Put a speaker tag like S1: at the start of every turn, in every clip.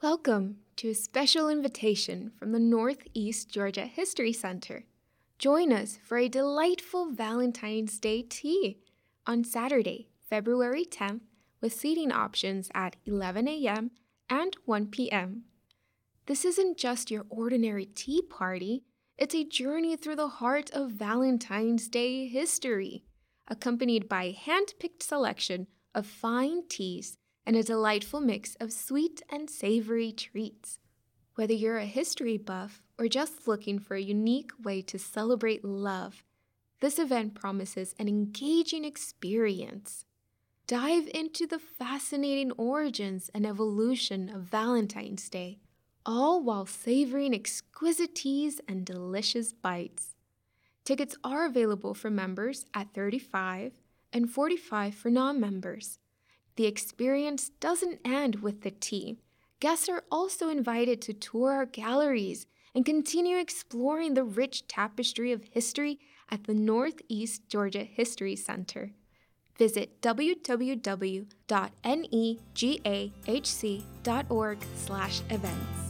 S1: Welcome to a special invitation from the Northeast Georgia History Center. Join us for a delightful Valentine's Day tea on Saturday, February 10th, with seating options at 11 a.m. and 1 p.m. This isn't just your ordinary tea party, it's a journey through the heart of Valentine's Day history, accompanied by a hand picked selection of fine teas and a delightful mix of sweet and savory treats. Whether you're a history buff or just looking for a unique way to celebrate love, this event promises an engaging experience. Dive into the fascinating origins and evolution of Valentine's Day, all while savoring exquisite teas and delicious bites. Tickets are available for members at 35 and 45 for non-members. The experience doesn't end with the tea. Guests are also invited to tour our galleries and continue exploring the rich tapestry of history at the Northeast Georgia History Center. Visit www.negahc.org/events.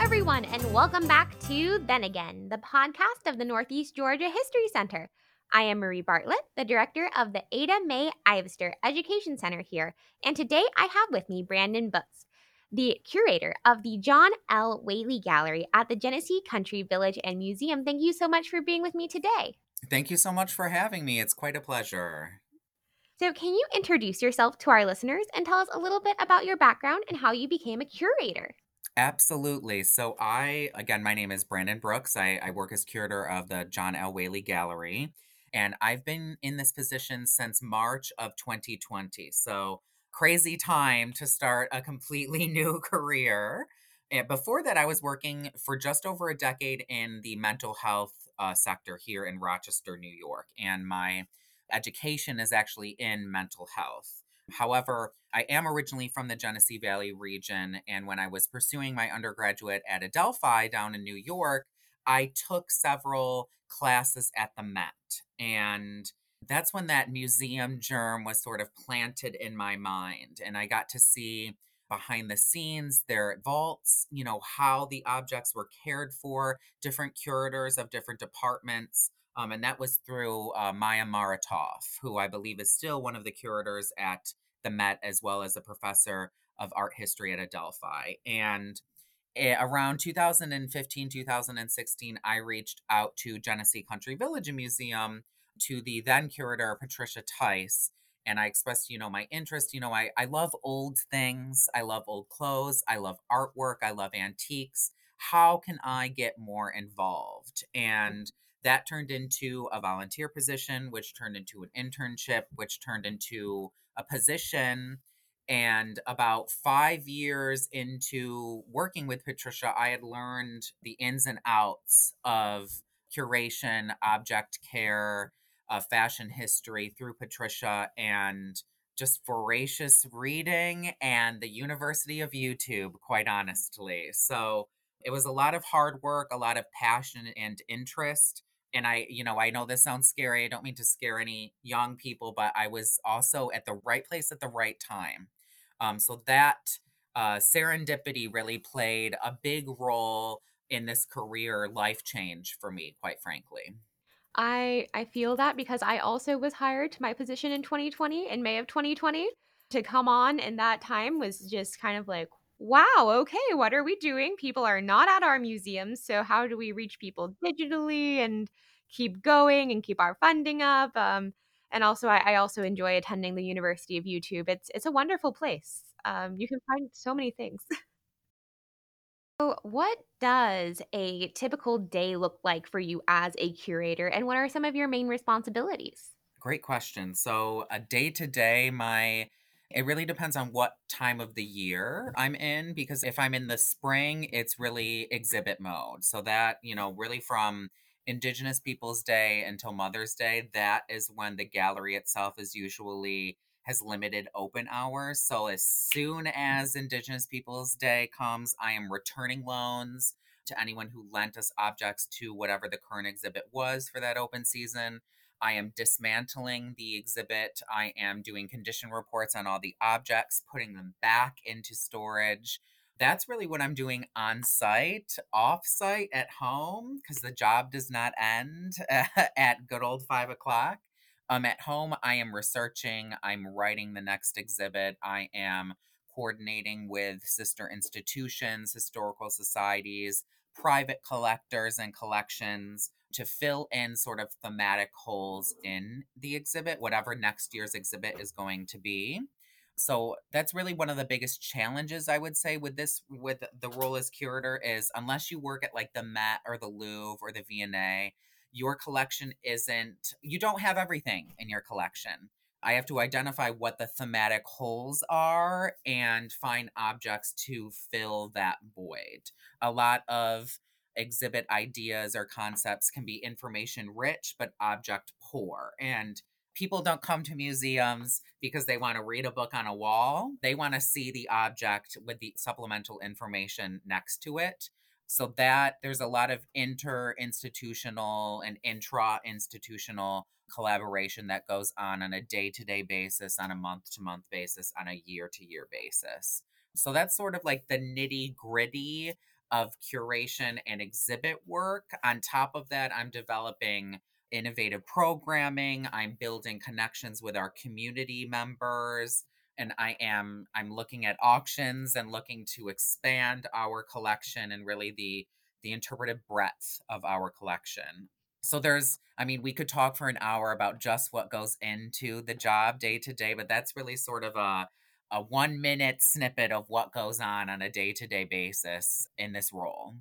S2: everyone, and welcome back to Then Again, the podcast of the Northeast Georgia History Center. I am Marie Bartlett, the director of the Ada Mae Ivester Education Center here, and today I have with me Brandon Brooks, the curator of the John L. Wehle Gallery at the Genesee Country Village and Museum. Thank you so much for being with me today.
S3: Thank you so much for having me. It's quite a pleasure.
S2: So, can you introduce yourself to our listeners and tell us a little bit about your background and how you became a curator?
S3: Absolutely. So, I, again, my name is Brandon Brooks. I, I work as curator of the John L. Wehle Gallery, and I've been in this position since March of 2020. So, crazy time to start a completely new career. And before that, I was working for just over a decade in the mental health uh, sector here in Rochester, New York. And my education is actually in mental health. However, I am originally from the Genesee Valley region. And when I was pursuing my undergraduate at Adelphi down in New York, I took several classes at the Met. And that's when that museum germ was sort of planted in my mind. And I got to see behind the scenes, their vaults, you know, how the objects were cared for, different curators of different departments. Um, and that was through uh, Maya Muratov, who I believe is still one of the curators at the Met, as well as a professor of art history at Adelphi. And eh, around 2015, 2016, I reached out to Genesee Country Village Museum to the then curator, Patricia Tice. And I expressed, you know, my interest. You know, I, I love old things. I love old clothes. I love artwork. I love antiques. How can I get more involved? And that turned into a volunteer position, which turned into an internship, which turned into a position. And about five years into working with Patricia, I had learned the ins and outs of curation, object care, uh, fashion history through Patricia and just voracious reading and the University of YouTube, quite honestly. So it was a lot of hard work, a lot of passion and interest. And I, you know, I know this sounds scary. I don't mean to scare any young people, but I was also at the right place at the right time. Um, so that uh, serendipity really played a big role in this career life change for me, quite frankly.
S2: I I feel that because I also was hired to my position in 2020 in May of 2020 to come on and that time was just kind of like wow okay what are we doing people are not at our museums so how do we reach people digitally and keep going and keep our funding up um, and also I, I also enjoy attending the University of YouTube it's it's a wonderful place um, you can find so many things So, what does a typical day look like for you as a curator, and what are some of your main responsibilities?
S3: Great question. So, a day to day, my it really depends on what time of the year I'm in because if I'm in the spring, it's really exhibit mode. So that, you know, really from Indigenous Peoples Day until Mother's Day, that is when the gallery itself is usually has limited open hours. So as soon mm. as Indigenous Peoples Day comes, I am returning loans to anyone who lent us objects to whatever the current exhibit was for that open season. I am dismantling the exhibit. I am doing condition reports on all the objects, putting them back into storage. That's really what I'm doing on site, off site, at home, because the job does not end at good old five o'clock. Um, at home, I am researching, I'm writing the next exhibit, I am coordinating with sister institutions, historical societies, private collectors, and collections to fill in sort of thematic holes in the exhibit, whatever next year's exhibit is going to be. So that's really one of the biggest challenges I would say with this with the role as curator is unless you work at like the Met or the Louvre or the V&A, your collection isn't you don't have everything in your collection. I have to identify what the thematic holes are and find objects to fill that void. A lot of exhibit ideas or concepts can be information rich but object poor. And people don't come to museums because they want to read a book on a wall. They want to see the object with the supplemental information next to it. So that there's a lot of inter-institutional and intra-institutional collaboration that goes on on a day-to-day basis, on a month-to-month basis, on a year-to-year basis. So that's sort of like the nitty-gritty of curation and exhibit work. On top of that, I'm developing innovative programming, I'm building connections with our community members, and I am I'm looking at auctions and looking to expand our collection and really the the interpretive breadth of our collection. So there's I mean we could talk for an hour about just what goes into the job day to day, but that's really sort of a a one minute snippet of what goes on on a day to day basis in this role.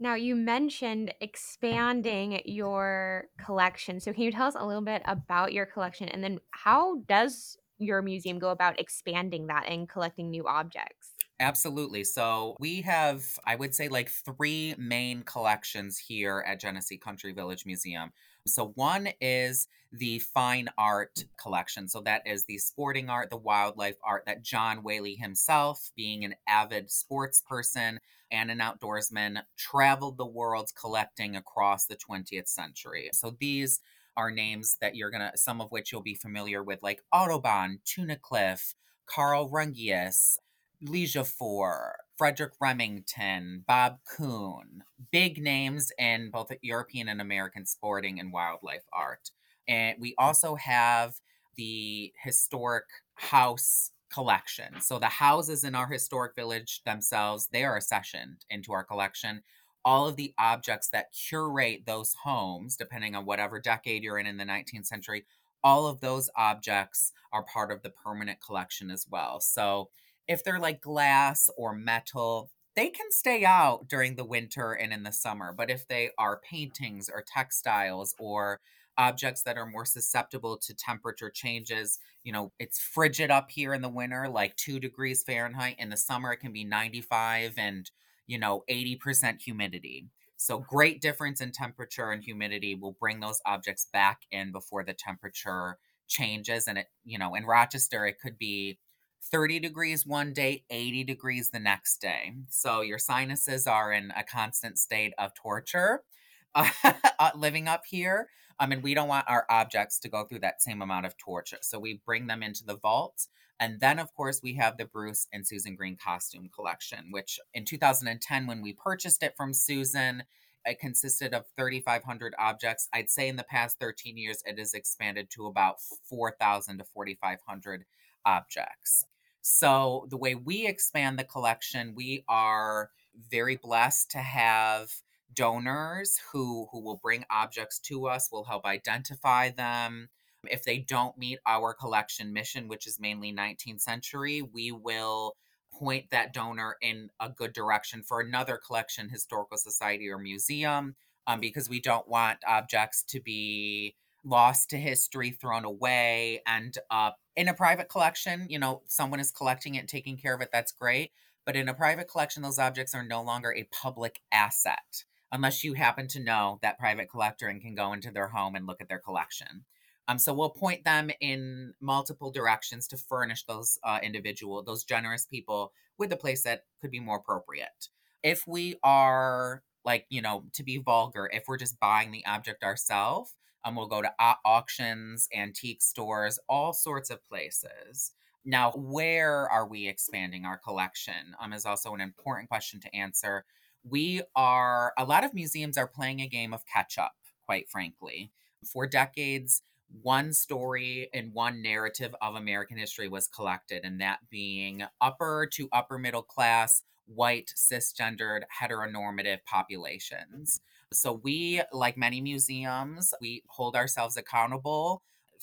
S2: Now, you mentioned expanding your collection. So, can you tell us a little bit about your collection and then how does your museum go about expanding that and collecting new objects?
S3: Absolutely. So we have, I would say, like three main collections here at Genesee Country Village Museum. So one is the fine art collection. So that is the sporting art, the wildlife art that John Wehle himself, being an avid sports person and an outdoorsman, traveled the world collecting across the 20th century. So these are names that you're gonna, some of which you'll be familiar with, like Audubon, Tunnicliffe, Carl Rungius, Liljefors, Frederick Remington, Bob Kuhn, big names in both European and American sporting and wildlife art. And we also have the historic house collection. So the houses in our historic village themselves, they are accessioned into our collection. All of the objects that curate those homes, depending on whatever decade you're in in the 19th century, all of those objects are part of the permanent collection as well. So if they're like glass or metal, they can stay out during the winter and in the summer. But if they are paintings or textiles or objects that are more susceptible to temperature changes, you know, it's frigid up here in the winter, like two degrees Fahrenheit. In the summer, it can be 95 and, you know, 80% humidity. So, great difference in temperature and humidity will bring those objects back in before the temperature changes. And it, you know, in Rochester, it could be 30 degrees one day, 80 degrees the next day. So your sinuses are in a constant state of torture uh, living up here. I mean, we don't want our objects to go through that same amount of torture. So we bring them into the vault. And then, of course, we have the Bruce and Susan Greene costume collection, which in 2010, when we purchased it from Susan, it consisted of 3,500 objects. I'd say in the past 13 years, it has expanded to about 4,000 to 4,500 objects. So, the way we expand the collection, we are very blessed to have donors who who will bring objects to us, will help identify them. If they don't meet our collection mission, which is mainly 19th century, we will point that donor in a good direction for another collection, historical society or museum, um, because we don't want objects to be lost to history, thrown away, and up in a private collection. You know, someone is collecting it, taking care of it. That's great. But in a private collection, those objects are no longer a public asset unless you happen to know that private collector and can go into their home and look at their collection. Um, so we'll point them in multiple directions to furnish those uh, individual, those generous people with a place that could be more appropriate. If we are like, you know, to be vulgar, if we're just buying the object ourselves, Um, we'll go to au- auctions, antique stores, all sorts of places. Now, where are we expanding our collection? Um, is also an important question to answer. We are, a lot of museums are playing a game of catch up, quite frankly. For decades, one story and one narrative of American history was collected, and that being upper to upper middle class, white, cisgendered, heteronormative populations. So we, like many museums, we hold ourselves accountable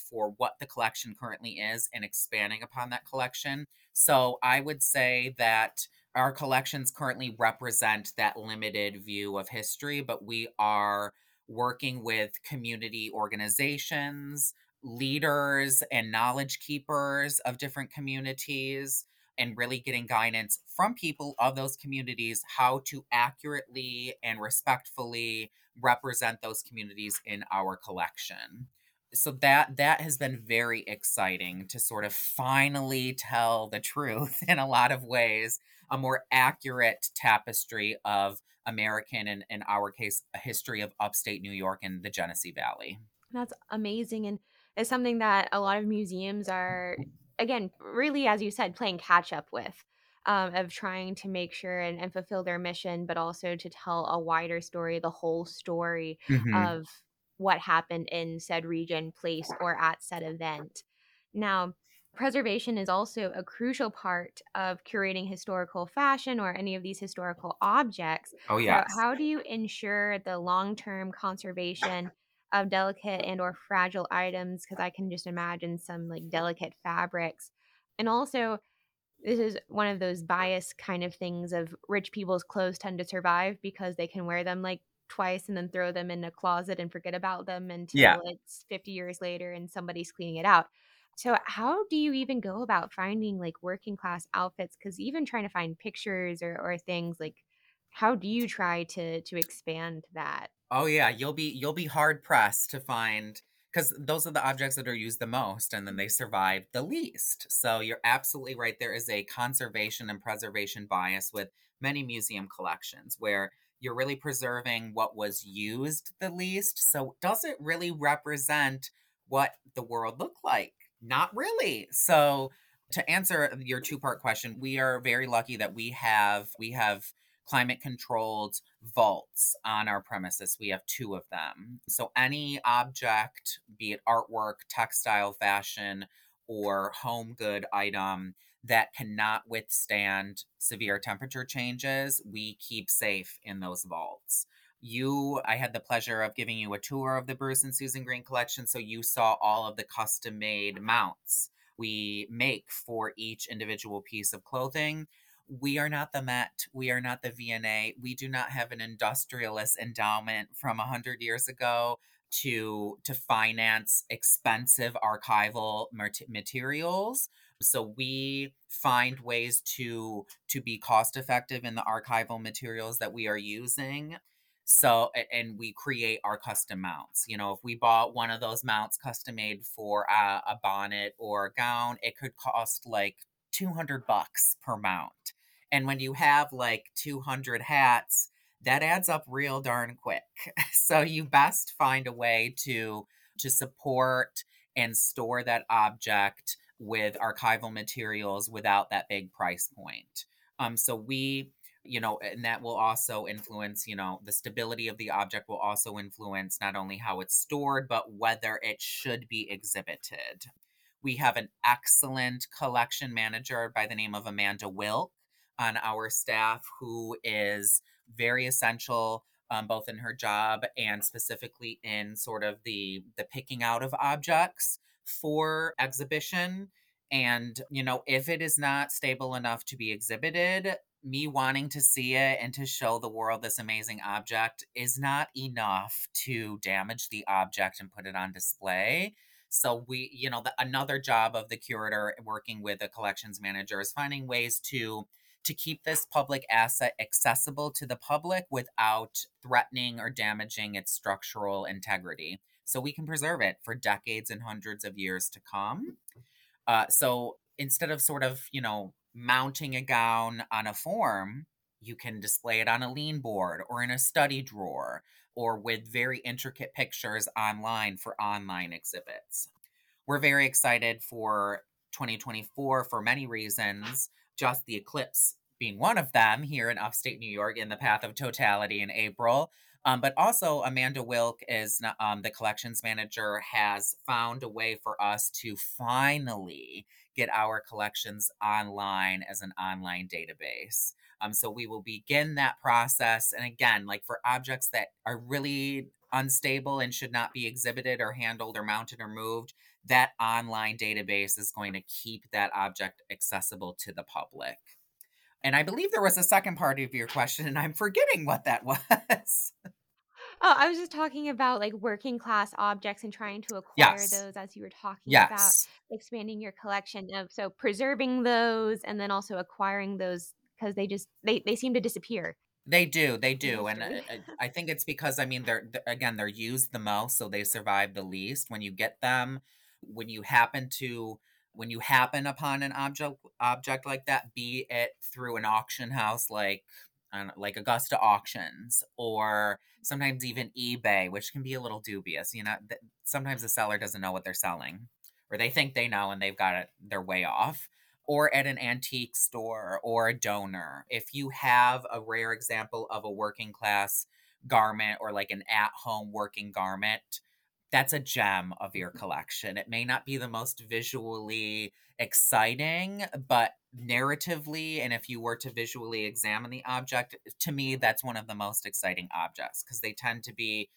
S3: for what the collection currently is and expanding upon that collection. So I would say that our collections currently represent that limited view of history, but we are working with community organizations, leaders, and knowledge keepers of different communities and really getting guidance from people of those communities how to accurately and respectfully represent those communities in our collection. So that that has been very exciting to sort of finally tell the truth in a lot of ways a more accurate tapestry of american and in our case a history of upstate new york and the genesee valley.
S2: That's amazing and it's something that a lot of museums are again, really, as you said, playing catch up with. Um, of trying to make sure and, and, fulfill their mission, but also to tell a wider story, the whole story mm-hmm. of what happened in said region, place, or at said event. Now, preservation is also a crucial part of curating historical fashion or any of these historical objects.
S3: Oh, yeah.
S2: So how do you ensure the long term conservation of delicate and or fragile items because I can just imagine some like delicate fabrics. And also this is one of those bias kind of things of rich people's clothes tend to survive because they can wear them like twice and then throw them in a closet and forget about them until yeah. it's 50 years later and somebody's cleaning it out. So how do you even go about finding like working class outfits cuz even trying to find pictures or or things like how do you try to to expand that?
S3: Oh yeah, you'll be you'll be hard pressed to find because those are the objects that are used the most and then they mm-hmm. survive the least. So you're absolutely right. There is a conservation and preservation bias with many museum collections where you're really preserving what was used the least. So does it really represent what the world looked like? Not really. So to answer your two part question, we are very lucky that we have we have climate controlled vaults on our premises. We have two of them. So any object, be it artwork, textile, fashion, or home good item that cannot withstand severe temperature changes, we keep safe in those vaults. You, I had the pleasure of giving you a tour of the Bruce and Susan Greene collection, so you saw all of the custom made mounts we make for each individual piece of clothing we are not the Met. We are not the V&A. We do not have an industrialist endowment from 100 years ago to to finance expensive archival materials so we find ways to to be cost effective in the archival materials that we are using so and we create our custom mounts you know if we bought one of those mounts custom made for a, a bonnet or a gown it could cost like 200 bucks per mount and when you have like 200 hats, that adds up real darn quick. so you best find a way to to support and store that object with archival materials without that big price point. Um, so we, you know, and that will also influence, you know, the stability of the object will also influence not only how it's stored, but whether it should be exhibited. We have an excellent collection manager by the name of Amanda Wilk on our staff who is very essential um, both in her job and specifically in sort of the the picking out of objects for exhibition. And you know if it is not stable enough to be exhibited me wanting to see it and to show the world this amazing object is not enough to damage the object and put it on display. So we you know the, another job of the curator working with the collections manager is finding ways to to keep this public asset accessible to the public without threatening or damaging its structural integrity. So we can preserve it for decades and hundreds of years to come. Uh, so instead of sort of, you know, mounting a gown on a form, You can display it on a lean board or in a study drawer or with very intricate pictures online for online exhibits. We're very excited for 2024 for many reasons, just the eclipse being one of them here in upstate New York in the path of totality in April. Um, but also, Amanda Wilk is um, the collections manager, has found a way for us to finally get our collections online as an online database. Um, so we will begin that process. And again, like for objects that are really unstable and should not be exhibited or handled or mounted or moved, that online database is going to keep that object accessible to the public. And I believe there was a second part of your question, and I'm forgetting what that was.
S2: Oh, I was just talking about like working class objects and trying to acquire
S3: yes.
S2: those as you were talking
S3: yes.
S2: about expanding your collection of so preserving those and then also acquiring those because they just they they seem to disappear.
S3: They do, they do, and I, uh, uh, I think it's because I mean they're, they're again they're used the most, so they survive the least. When you get them, when you happen to when you happen upon an object object like that, be it through an auction house like like Augusta auctions or sometimes even eBay, which can be a little dubious. You know, sometimes the seller doesn't know what they're selling, or they think they know and they've got it their way off. Or at an antique store or a donor. If you have a rare example of a working class garment or like an at home working garment, that's a gem of your mm-hmm. collection. It may not be the most visually exciting, but narratively, and if you were to visually examine the object, to me, that's one of the most exciting objects because they tend to be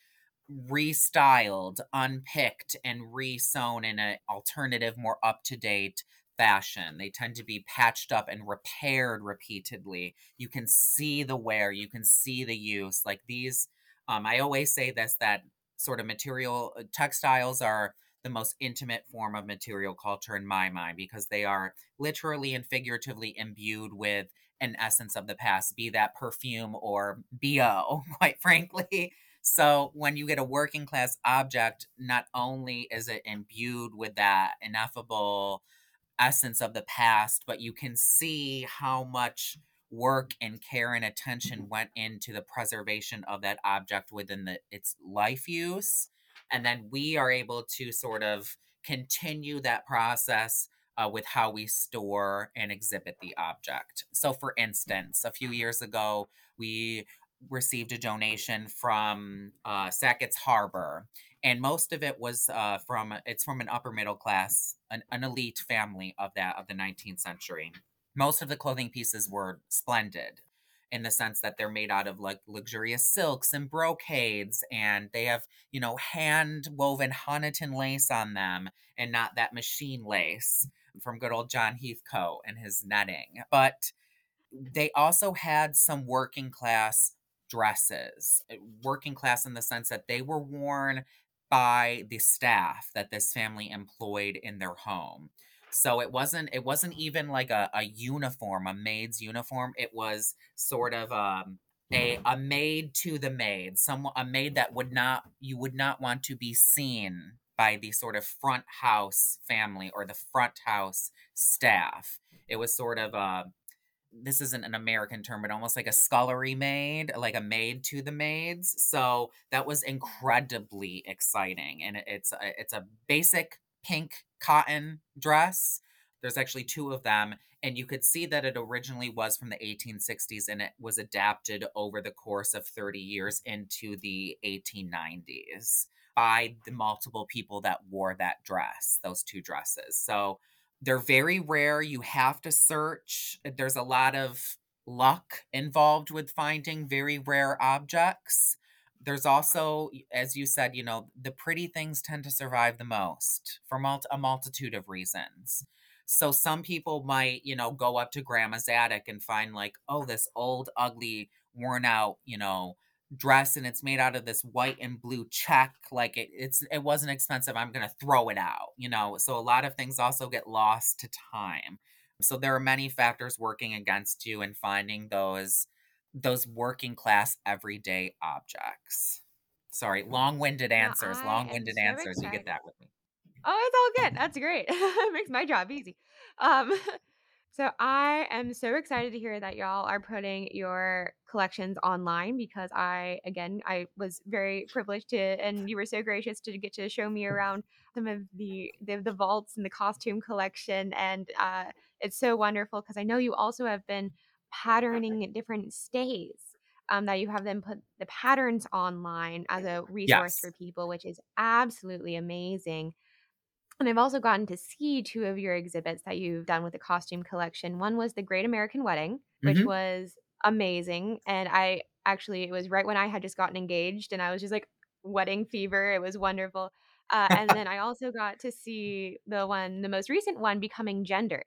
S3: restyled, unpicked, and resewn in an alternative, more up to date fashion. They tend to be patched up and repaired repeatedly. You can see the wear, you can see the use. Like these, um, I always say this that sort of material uh, textiles are the most intimate form of material culture in my mind because they are literally and figuratively imbued with an essence of the past, be that perfume or BO, quite frankly. So when you get a working class object, not only is it imbued with that ineffable essence of the past, but you can see how much work and care and attention went into the preservation of that object within the its life use and then we are able to sort of continue that process uh, with how we store and exhibit the object. So for instance a few years ago we received a donation from uh, Sackets Harbor, and most of it was uh, from it's from an upper middle class, an, an elite family of that of the 19th century. Most of the clothing pieces were splendid in the sense that they're made out of like luxurious silks and brocades and they have you know hand woven Honiton lace on them and not that machine lace from good old John Heathcote and his netting. But they also had some working class dresses uh, working class in the sense that they were worn by the staff that this family employed in their home so it wasn't it wasn't even like a, a uniform, a maid's uniform. It was sort of um a a maid to the maid, some a maid that would not you would not want to be seen by the sort of front house family or the front house staff. It was sort of a this isn't an American term, but almost like a scullery maid, like a maid to the maids. So that was incredibly exciting, and it's a, it's a basic pink cotton dress. There's actually two of them, and you could see that it originally was from the 1860s and it was adapted over the course of 30 years into the 1890s by the multiple people that wore that dress, those two dresses. So they're very rare. You have to search. Uh, there's a lot of luck involved with finding very rare objects there's also as you said you know the pretty things tend to survive the most for mul- a multitude of reasons so some people might you know go up to grandma's attic and find like oh this old ugly worn out you know dress and it's made out of this white and blue check like it it's it wasn't expensive i'm going to throw it out you know so a lot of things also get lost to time so there are many factors working against you in finding those those working class everyday objects. Sorry, long-winded answers. long-winded so answers. Excited. You get that with me.
S2: Oh, it's all good. That's great. it makes my job easy. Um, So I am so excited to hear that y'all are putting your collections online because I again I was very privileged to and you were so gracious to get to show me around some of the the, the vaults and the costume collection and uh, it's so wonderful because I know you also have been patterning different stays um, that you have them put the patterns online as a resource
S3: Yes.
S2: for people which is absolutely amazing and I've also gotten to see 2 of your exhibits that you've done with the costume collection. One was the Great American Wedding, which
S3: hmm
S2: was amazing, and I actually it was right when I had just gotten engaged, and I was just like, wedding fever, it was wonderful. Uh, and then I also got to see the one the most recent one, Becoming Gendered.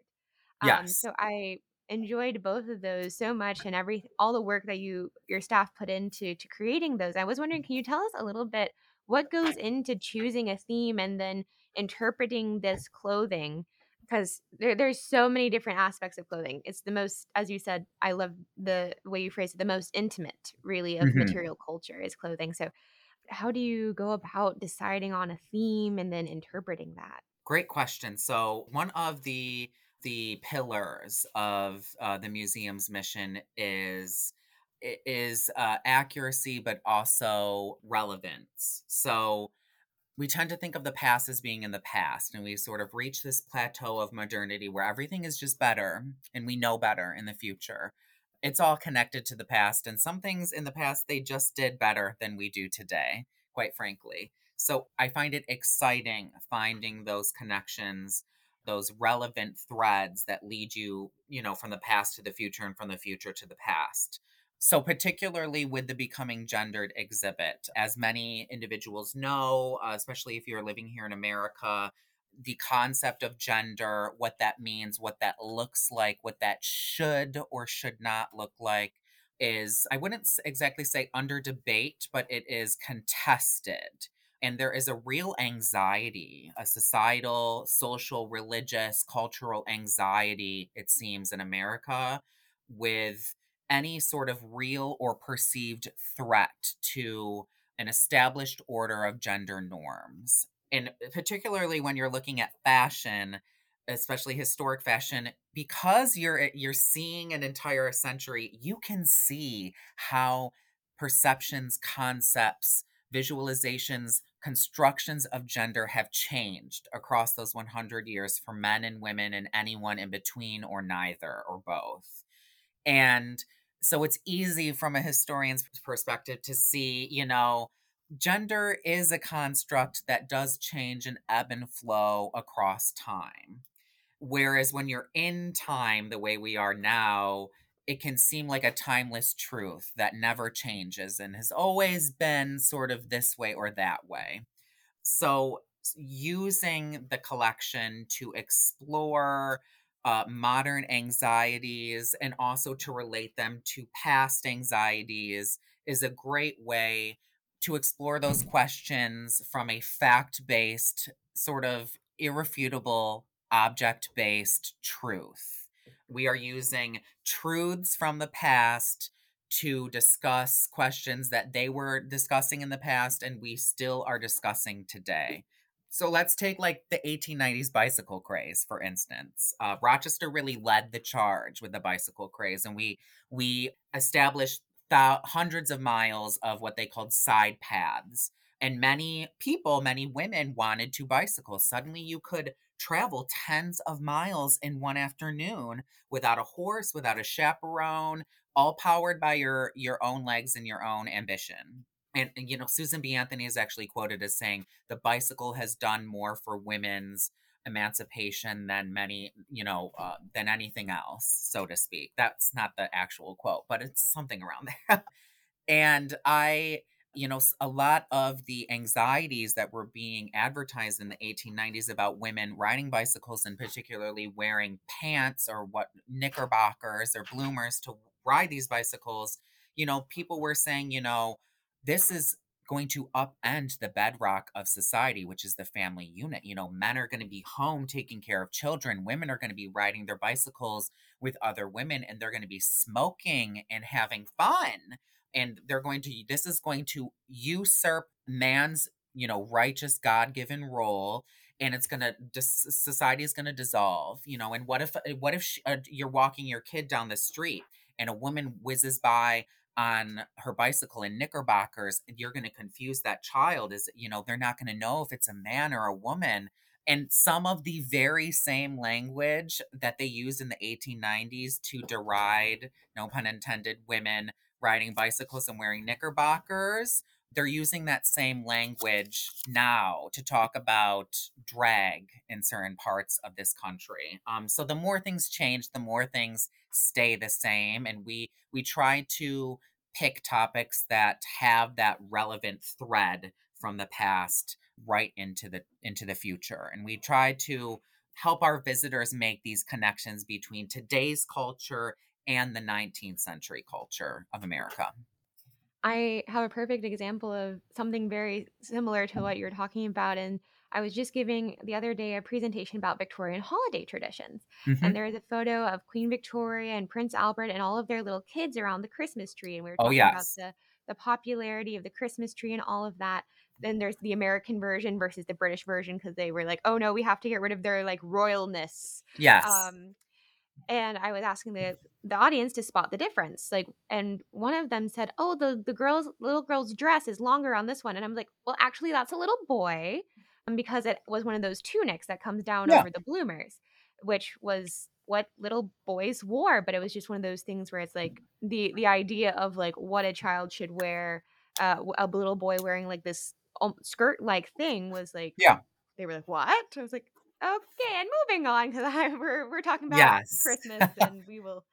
S2: Um,
S3: yes.
S2: so I enjoyed both of those so much and every all the work that you your staff put into to creating those. I was wondering, can you tell us a little bit what goes into choosing a theme and then interpreting this clothing? Because there, there's so many different aspects of clothing. It's the most, as you said, I love the way you phrase it, the most intimate, really, of
S3: hmm
S2: material culture is clothing. So, how do you go about deciding on a theme and then interpreting that?
S3: Great question. So one of the the pillars of uh, the museum's mission is is uh, accuracy, but also relevance. So we tend to think of the past as being in the past, and we sort of reach this plateau of modernity where everything is just better, and we know better in the future. It's all connected to the past, and some things in the past they just did better than we do today, quite frankly. So I find it exciting finding those connections, those relevant threads that lead you, you know, from the past to the future and from the future to the past. So, particularly with the Becoming Gendered exhibit, as many individuals know, uh, especially if you're living here in America, the concept of gender, what that means, what that looks like, what that should or should not look like, is, I wouldn't exactly say under debate, but it is contested. And there is a real anxiety, a societal, social, religious, cultural anxiety, it seems, in America with any sort of real or perceived threat to an established order of gender norms. And uh, particularly when you're looking at fashion, especially historic fashion, because you're eh, you're seeing an entire century, you can see how perceptions, concepts, visualizations, constructions of gender have changed across those 100 years for men and women and anyone in between or neither or both. And so it's easy from a historian's perspective to see, you know, gender is a construct that does change and ebb and flow across time. Whereas when you're in time the way we are now, it can seem like a timeless truth that never changes and has always been sort of this way or that way. So, using the collection to explore uh, modern anxieties and also to relate them to past anxieties is a great way to explore those questions from a fact based, sort of irrefutable, object based truth. We are using truths from the past to discuss questions that they were discussing in the past and we still are discussing today. So let's take like the 1890s bicycle craze for instance. Uh, Rochester really led the charge with the bicycle craze, and we we established thou- hundreds of miles of what they called side paths. And many people, many women wanted to bicycle. Suddenly, you could travel tens of miles in one afternoon without a horse, without a chaperone, all powered by your your own legs and your own ambition. And, and, you know, Susan B. Anthony is actually quoted as saying, the bicycle has done more for women's emancipation than many, you know, uh, than anything else, so to speak. That's not the actual quote, but it's something around there. And I, you know, a lot of the anxieties that were being advertised in the 1890s about women riding bicycles and particularly wearing pants or what knickerbockers or bloomers to ride these bicycles, you know, people were saying, you know, this is going to upend the bedrock of society, which is the family unit. You know, men are going to be home taking care of children, women are going to be riding their bicycles with other women, and they're going to be smoking and having fun and they're going to this is going to usurp man's you know righteous god-given role and it's gonna society is gonna dissolve you know and what if what if she, uh, you're walking your kid down the street and a woman whizzes by on her bicycle in knickerbockers you're going to confuse that child is you know they're not going to know if it's a man or a woman and some of the very same language that they used in the 1890s to deride no pun intended women riding bicycles and wearing knickerbockers they're using that same language now to talk about drag in certain parts of this country. Um, so the more things change, the more things stay the same, and we we try to pick topics that have that relevant thread from the past right into the into the future, and we try to help our visitors make these connections between today's culture and the 19th century culture of America.
S2: I have a perfect example of something very similar to what you're talking about. And I was just giving the other day a presentation about Victorian holiday traditions.
S3: Mm-hmm.
S2: And there is a photo of Queen Victoria and Prince Albert and all of their little kids around the Christmas tree. And we were
S3: Oh
S2: talking
S3: yes.
S2: about the, the popularity of the Christmas tree and all of that. Then there's the American version versus the British version because they were like, oh no, we have to get rid of their like royalness.
S3: Yes.
S2: Um, and I was asking the the audience to spot the difference. Like, and one of them said, "Oh, the the girl's little girl's dress is longer on this one," and I'm like, "Well, actually, that's a little boy, um, because it was one of those tunics that comes down
S3: yeah.
S2: over the bloomers, which was what little boys wore. But it was just one of those things where it's like the the idea of like what a child should wear, uh, a little boy wearing like this um, skirt like thing was like,
S3: Yeah.
S2: they were like, "What?" I was like, Okay, and moving on because we're we're talking about
S3: Yes.
S2: Christmas, and we will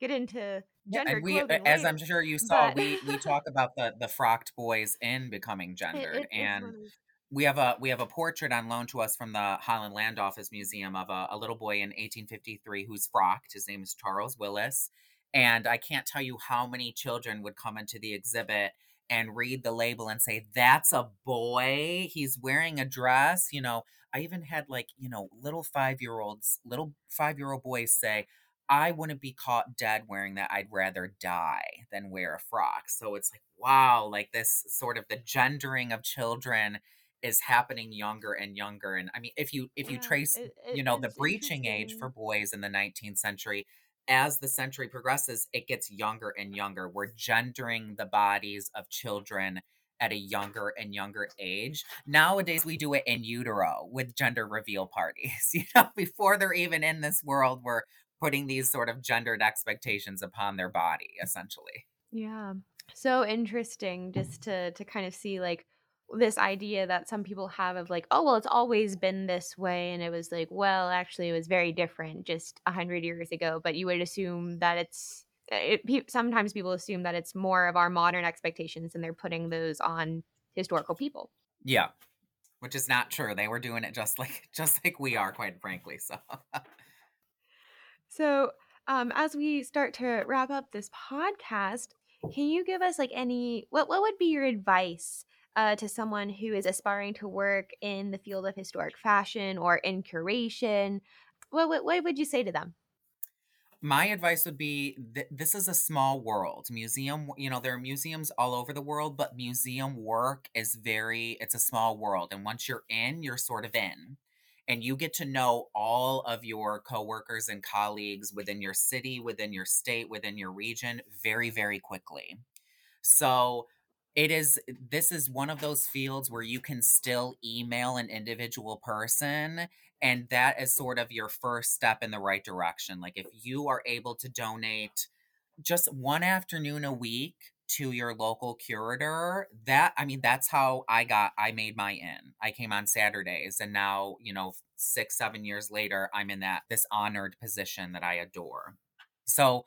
S2: get into gender
S3: and we,
S2: clothing
S3: as I'm sure you saw,
S2: But
S3: we we talk about the the frocked boys in becoming
S2: it,
S3: gendered,
S2: it, it's
S3: and
S2: those.
S3: we have a we have a portrait on loan to us from the Holland Land Office Museum of a, a little boy in 1853 who's frocked. His name is Charles Willis, and I can't tell you how many children would come into the exhibit and read the label and say, "That's a boy. He's wearing a dress." You know, I even had like you know little five year olds, little five year old boys say. I wouldn't be caught dead wearing that. I'd rather die than wear a frock. So it's like, wow, like this sort of the gendering of children is happening younger and younger and i mean if you if you
S2: Yeah,
S3: trace
S2: it,
S3: you know the breaching age for boys in the 19th century as the century progresses it gets younger and younger. We're gendering the bodies of children at a younger and younger age. Nowadays we do it in utero with gender reveal parties you know before they're even in this world we're putting these sort of gendered expectations upon their body essentially.
S2: Yeah, so interesting just to to kind of see like this idea that some people have of like, oh well, it's always been this way, and it was like, well, actually, it was very different just a hundred years ago. But you would assume that it's it, pe- sometimes people assume that it's more of our modern expectations, and they're putting those on historical people.
S3: yeah which is not true they were doing it just like just like we are quite frankly so
S2: So, um, as we start to wrap up this podcast, can you give us like any what what would be your advice uh, to someone who is aspiring to work in the field of historic fashion or in curation? What what, what would you say to them?
S3: my advice would be th- this is a small world museum you know there are museums all over the world but museum work is very it's a small world and once you're in you're sort of in and you get to know all of your coworkers and colleagues within your city within your state within your region very very quickly so it is this is one of those fields where you can still email an individual person and that is sort of your first step in the right direction. Like if you are able to donate just one afternoon a week to your local curator, that I mean that's how I got I made my in. I came on Saturdays and now, you know, 6 7 years later I'm in that this honored position that I adore. So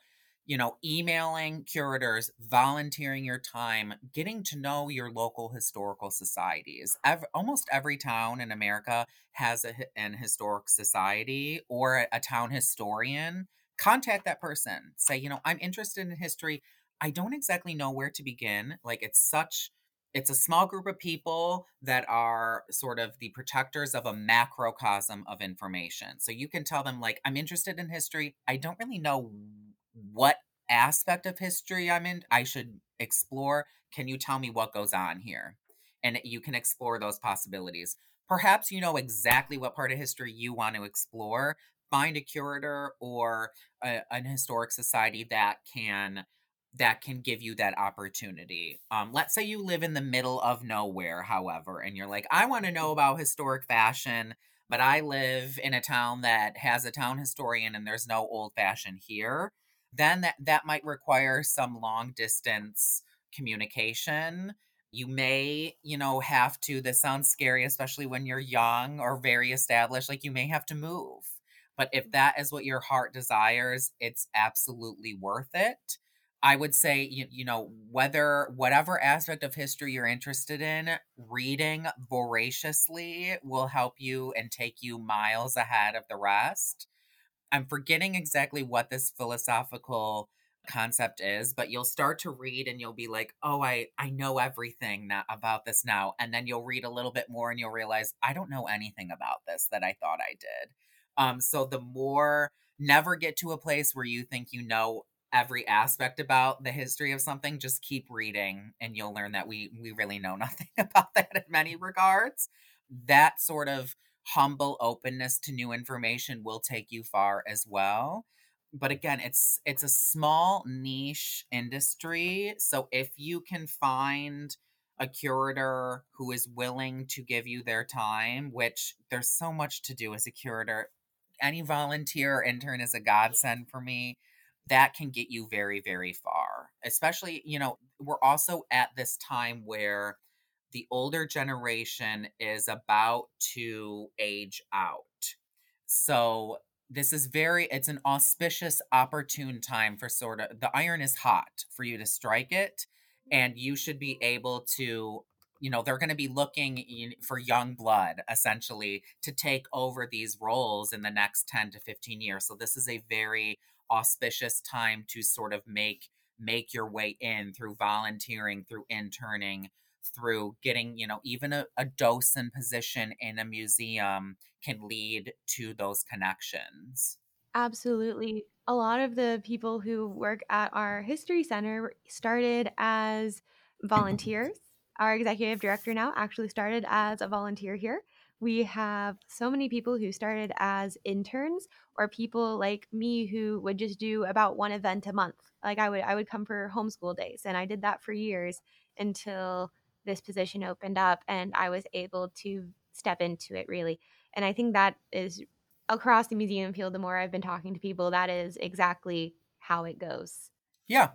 S3: you know, emailing curators, volunteering your time, getting to know your local historical societies. Almost every town in America has a, an historic society or a, a town historian. Contact that person. Say, you know, I'm interested in history. I don't exactly know where to begin. Like, it's such. It's a small group of people that are sort of the protectors of a macrocosm of information. So you can tell them, like, I'm interested in history. I don't really know what aspect of history I'm in, I should explore. Can you tell me what goes on here? And you can explore those possibilities. perhaps you know exactly what part of history you want to explore. Find a curator or a, an historic society that can that can give you that opportunity. Um, let's say you live in the middle of nowhere, however, and you're like, I want to know about historic fashion, but I live in a town that has a town historian and there's no old fashion here. Then that, that might require some long distance communication. You may, you know, have to, this sounds scary, especially when you're young or very established, like you may have to move. But if mm-hmm. that is what your heart desires, it's absolutely worth it I would say, you, you know, whether whatever aspect of history you're interested in, reading voraciously will help you and take you miles ahead of the rest. I'm forgetting exactly what this philosophical concept is, but you'll start to read and you'll be like, "Oh, I I know everything about this now." And then you'll read a little bit more and you'll realize, "I don't know anything about this that I thought I did." Um so the more never get to a place where you think you know every aspect about the history of something just keep reading and you'll learn that we we really know nothing about that in many regards that sort of humble openness to new information will take you far as well but again it's it's a small niche industry so if you can find a curator who is willing to give you their time which there's so much to do as a curator any volunteer or intern is a godsend for me that can get you very, very far. Especially, you know, we're also at this time where the older generation is about to age out. So this is very it's an auspicious opportune time for sort of the iron is hot for you to strike it and you should be able to you know they're going to be looking for young blood essentially to take over these roles in the next 10 to 15 years so this is a very auspicious time to sort of make make your way in through volunteering, through interning, through getting, you know, even a, a docent position in a museum can lead to those connections.
S2: Absolutely. A lot of the people who work at our history center started as volunteers. Our executive director now actually started as a volunteer here. We have so many people who started as interns or people like me who would just do about one event a month. Like I would I would come for homeschool days and I did that for years until this position opened up and I was able to step into it really. And I think that is across the museum field the more I've been talking to people that is exactly how it goes.
S3: Yeah.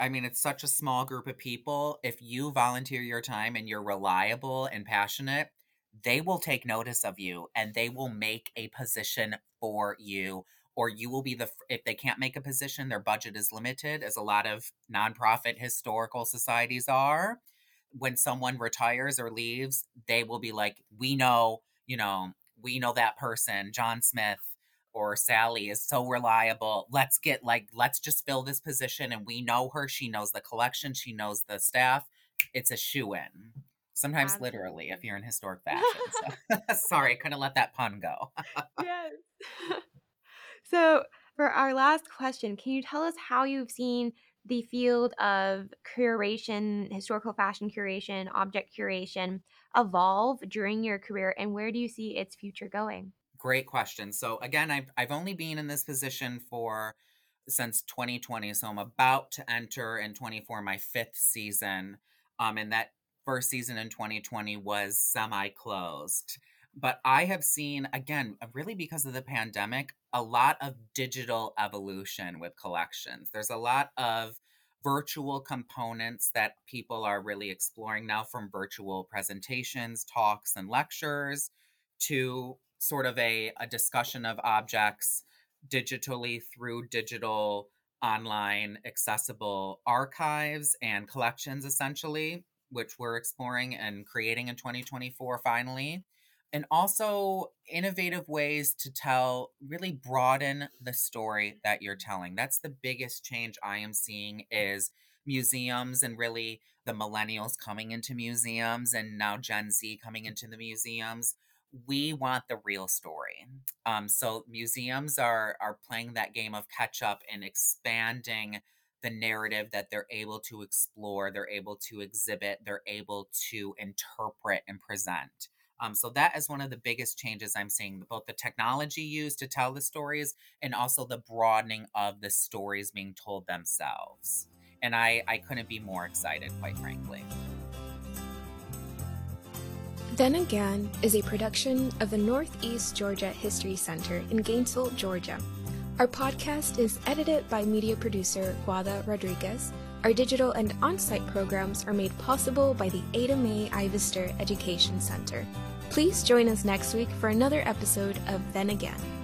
S3: I mean, it's such a small group of people. If you volunteer your time and you're reliable and passionate, they will take notice of you and they will make a position for you or you will be the if they can't make a position their budget is limited as a lot of nonprofit historical societies are when someone retires or leaves they will be like we know you know we know that person john smith or sally is so reliable let's get like let's just fill this position and we know her she knows the collection she knows the staff it's a shoe in Sometimes Absolutely. literally, if you're in historic fashion. So. Sorry, couldn't let that pun go.
S2: yes. so, for our last question, can you tell us how you've seen the field of curation, historical fashion curation, object curation evolve during your career, and where do you see its future going?
S3: Great question. So, again, I've, I've only been in this position for since 2020. So, I'm about to enter in 24 my fifth season. Um, and that first season in 2020 was semi closed. But I have seen, again, uh, really because of the pandemic, a lot of digital evolution with collections. There's a lot of virtual components that people are really exploring now from virtual presentations, talks, and lectures to sort of a, a discussion of objects digitally through digital online accessible archives and collections essentially which we're exploring and creating in 2024 finally. And also innovative ways to tell, really broaden the story that you're telling. That's the biggest change I am seeing is museums and really the millennials coming into museums and now Gen Z coming into the museums. We want the real story. Um, so museums are are playing that game of catch up and expanding the narrative that they're able to explore, they're able to exhibit, they're able to interpret and present. Um, so that is one of the biggest changes I'm seeing both the technology used to tell the stories and also the broadening of the stories being told themselves. And I, I couldn't be more excited, quite frankly.
S1: Then Again is a production of the Northeast Georgia History Center in Gainesville, Georgia. Our podcast is edited by media producer Guada Rodriguez. Our digital and on site programs are made possible by the Ada Mae Ivester Education Center. Please join us next week for another episode of Then Again.